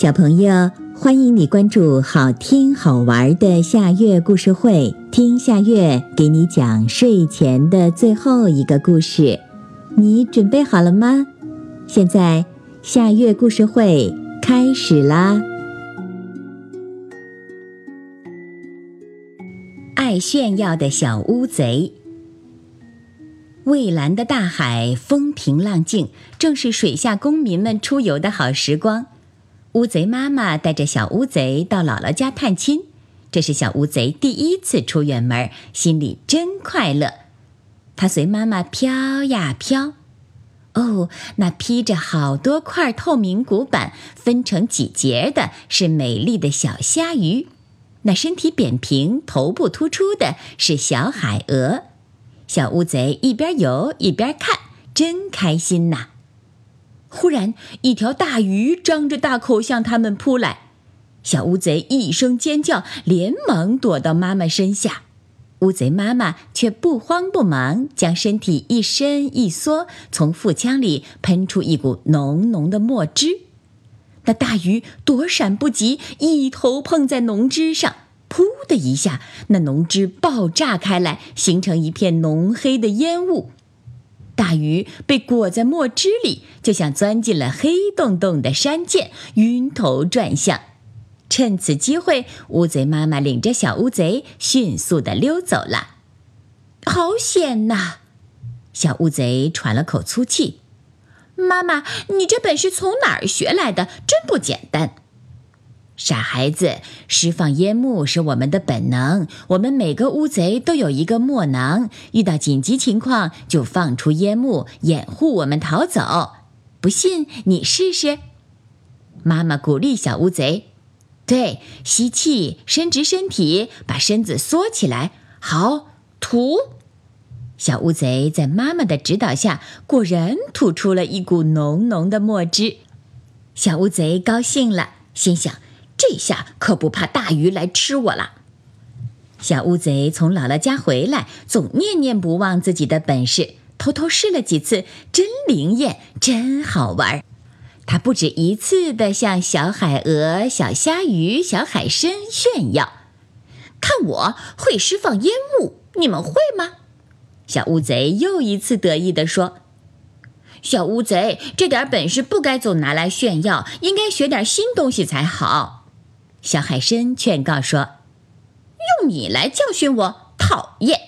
小朋友，欢迎你关注好听好玩的夏月故事会，听夏月给你讲睡前的最后一个故事。你准备好了吗？现在夏月故事会开始啦！爱炫耀的小乌贼。蔚蓝的大海，风平浪静，正是水下公民们出游的好时光。乌贼妈妈带着小乌贼到姥姥家探亲，这是小乌贼第一次出远门，心里真快乐。它随妈妈飘呀飘，哦，那披着好多块透明骨板、分成几节的是美丽的小虾鱼，那身体扁平、头部突出的是小海鹅。小乌贼一边游一边看，真开心呐。忽然，一条大鱼张着大口向他们扑来，小乌贼一声尖叫，连忙躲到妈妈身下。乌贼妈妈却不慌不忙，将身体一伸一缩，从腹腔里喷出一股浓浓的墨汁。那大鱼躲闪不及，一头碰在浓汁上，噗的一下，那浓汁爆炸开来，形成一片浓黑的烟雾。大鱼被裹在墨汁里，就像钻进了黑洞洞的山涧，晕头转向。趁此机会，乌贼妈妈领着小乌贼迅速地溜走了。好险呐！小乌贼喘了口粗气。妈妈，你这本事从哪儿学来的？真不简单。傻孩子，释放烟幕是我们的本能。我们每个乌贼都有一个墨囊，遇到紧急情况就放出烟幕，掩护我们逃走。不信你试试。妈妈鼓励小乌贼：“对，吸气，伸直身体，把身子缩起来。好，吐。”小乌贼在妈妈的指导下，果然吐出了一股浓浓的墨汁。小乌贼高兴了，心想。这下可不怕大鱼来吃我了。小乌贼从姥姥家回来，总念念不忘自己的本事，偷偷试了几次，真灵验，真好玩。他不止一次地向小海鹅、小虾鱼、小海参炫耀：“看我会释放烟雾，你们会吗？”小乌贼又一次得意地说：“小乌贼这点本事不该总拿来炫耀，应该学点新东西才好。”小海参劝告说：“用你来教训我，讨厌！”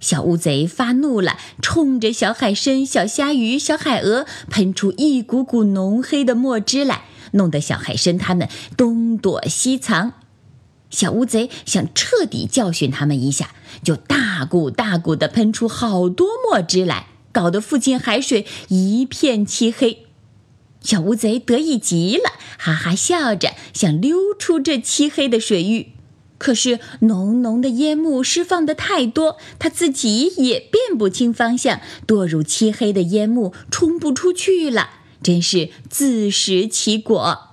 小乌贼发怒了，冲着小海参、小虾鱼、小海鹅喷出一股股浓黑的墨汁来，弄得小海参他们东躲西藏。小乌贼想彻底教训他们一下，就大股大股地喷出好多墨汁来，搞得附近海水一片漆黑。小乌贼得意极了，哈哈笑着想溜出这漆黑的水域，可是浓浓的烟幕释放的太多，它自己也辨不清方向，堕入漆黑的烟幕，冲不出去了，真是自食其果。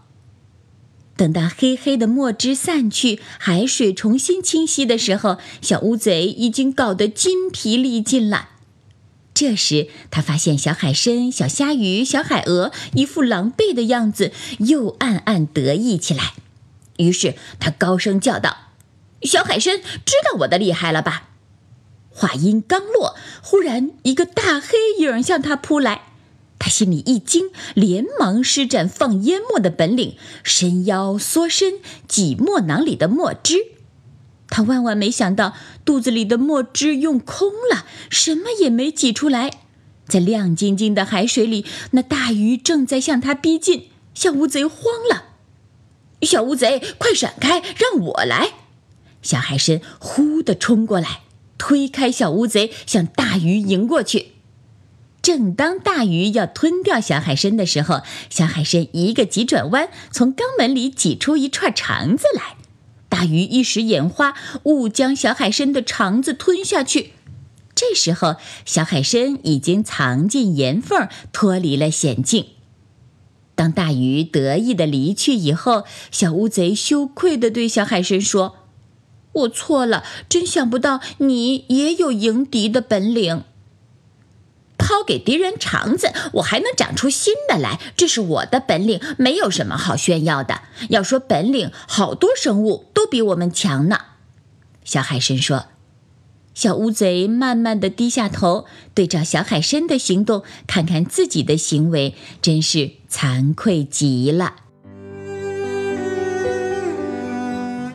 等到黑黑的墨汁散去，海水重新清晰的时候，小乌贼已经搞得筋疲力尽了。这时，他发现小海参、小虾鱼、小海鹅一副狼狈的样子，又暗暗得意起来。于是，他高声叫道：“小海参，知道我的厉害了吧？”话音刚落，忽然一个大黑影向他扑来，他心里一惊，连忙施展放烟墨的本领，伸腰缩身，挤墨囊里的墨汁。他万万没想到，肚子里的墨汁用空了，什么也没挤出来。在亮晶晶的海水里，那大鱼正在向他逼近。小乌贼慌了：“小乌贼，快闪开，让我来！”小海参呼的冲过来，推开小乌贼，向大鱼迎过去。正当大鱼要吞掉小海参的时候，小海参一个急转弯，从肛门里挤出一串肠子来。大鱼一时眼花，误将小海参的肠子吞下去。这时候，小海参已经藏进岩缝，脱离了险境。当大鱼得意的离去以后，小乌贼羞愧地对小海参说：“我错了，真想不到你也有迎敌的本领。”抛给敌人肠子，我还能长出新的来，这是我的本领，没有什么好炫耀的。要说本领，好多生物比我们强呢。小海参说。小乌贼慢慢的低下头，对照小海参的行动，看看自己的行为，真是惭愧极了。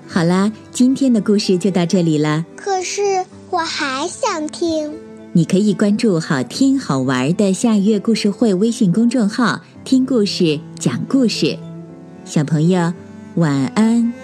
好啦，今天的故事就到这里了。可是我还想听。你可以关注“好听好玩的下月故事会”微信公众号，听故事，讲故事。小朋友，晚安。